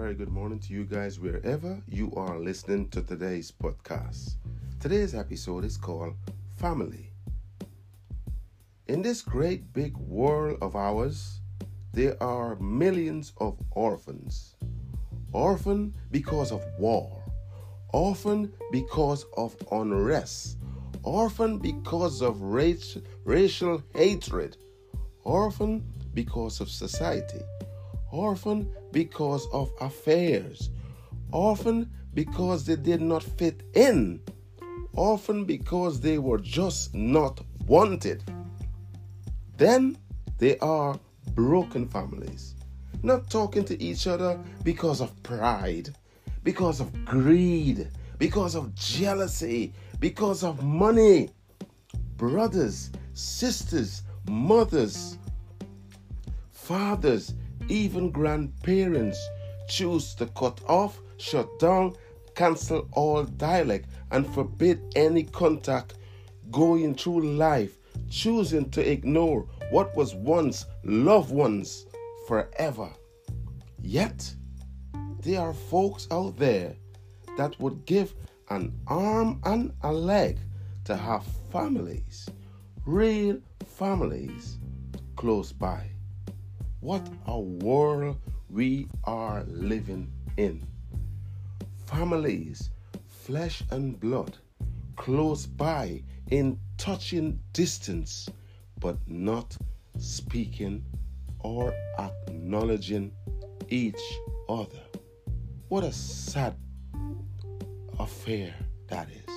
very good morning to you guys wherever you are listening to today's podcast. Today's episode is called Family. In this great big world of ours, there are millions of orphans. Orphan because of war, orphan because of unrest, orphan because of race, racial hatred, orphan because of society orphan because of affairs, orphan because they did not fit in, orphan because they were just not wanted. Then they are broken families, not talking to each other because of pride, because of greed, because of jealousy, because of money. Brothers, sisters, mothers, fathers, even grandparents choose to cut off, shut down, cancel all dialect, and forbid any contact going through life, choosing to ignore what was once loved ones forever. Yet, there are folks out there that would give an arm and a leg to have families, real families, close by. What a world we are living in. Families, flesh and blood, close by in touching distance, but not speaking or acknowledging each other. What a sad affair that is.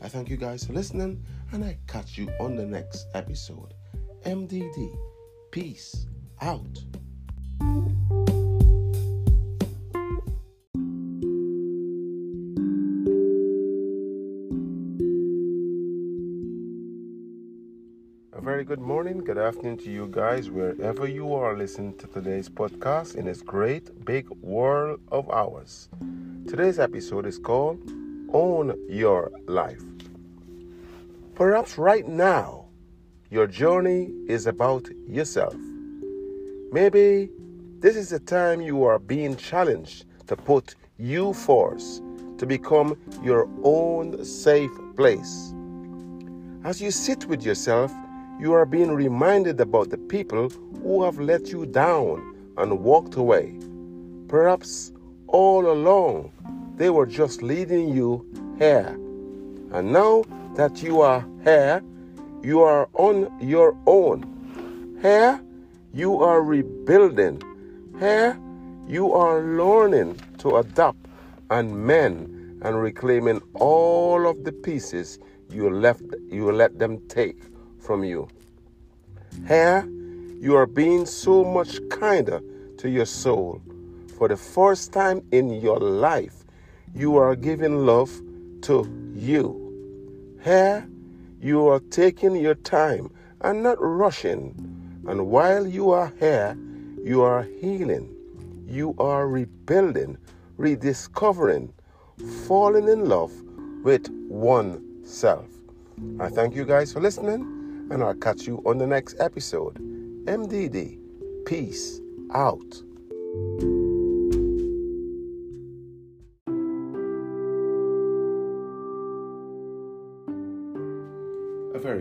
I thank you guys for listening, and I catch you on the next episode. MDD. Peace out. A very good morning, good afternoon to you guys, wherever you are listening to today's podcast in this great big world of ours. Today's episode is called Own Your Life. Perhaps right now, your journey is about yourself. Maybe this is the time you are being challenged to put you first, to become your own safe place. As you sit with yourself, you are being reminded about the people who have let you down and walked away. Perhaps all along they were just leading you here. And now that you are here, you are on your own. Here, you are rebuilding. Here, you are learning to adapt and mend and reclaiming all of the pieces you left you let them take from you. Here, you are being so much kinder to your soul. For the first time in your life, you are giving love to you. Here, you are taking your time and not rushing. And while you are here, you are healing, you are rebuilding, rediscovering, falling in love with oneself. I thank you guys for listening, and I'll catch you on the next episode. MDD, peace out.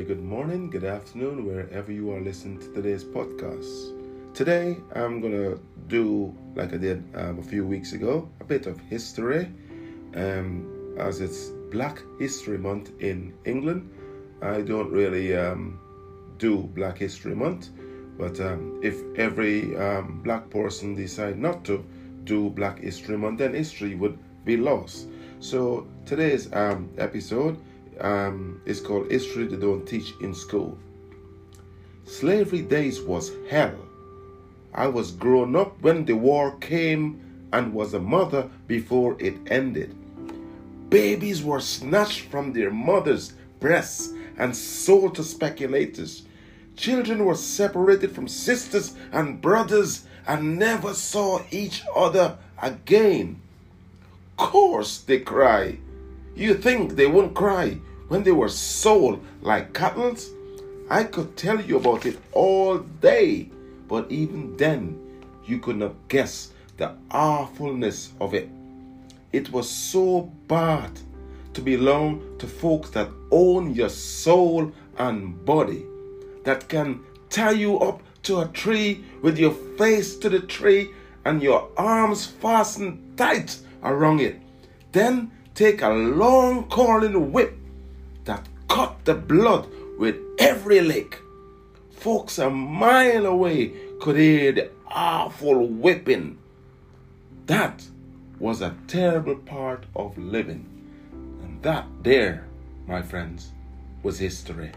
Good morning, good afternoon, wherever you are listening to today's podcast. Today, I'm gonna do like I did um, a few weeks ago, a bit of history, um, as it's Black History Month in England. I don't really um, do Black History Month, but um, if every um, black person decide not to do Black History Month, then history would be lost. So today's um, episode um, is called History They Don't Teach in School. Slavery days was hell. I was grown up when the war came and was a mother before it ended. Babies were snatched from their mothers' breasts and sold to speculators. Children were separated from sisters and brothers and never saw each other again. Course they cry. You think they won't cry when they were sold like cattle? I could tell you about it all day, but even then, you could not guess the awfulness of it. It was so bad to belong to folks that own your soul and body, that can tie you up to a tree with your face to the tree and your arms fastened tight around it. Then take a long curling whip that cut the blood with every lick. Folks a mile away could hear the awful whipping. That was a terrible part of living. And that there, my friends, was history.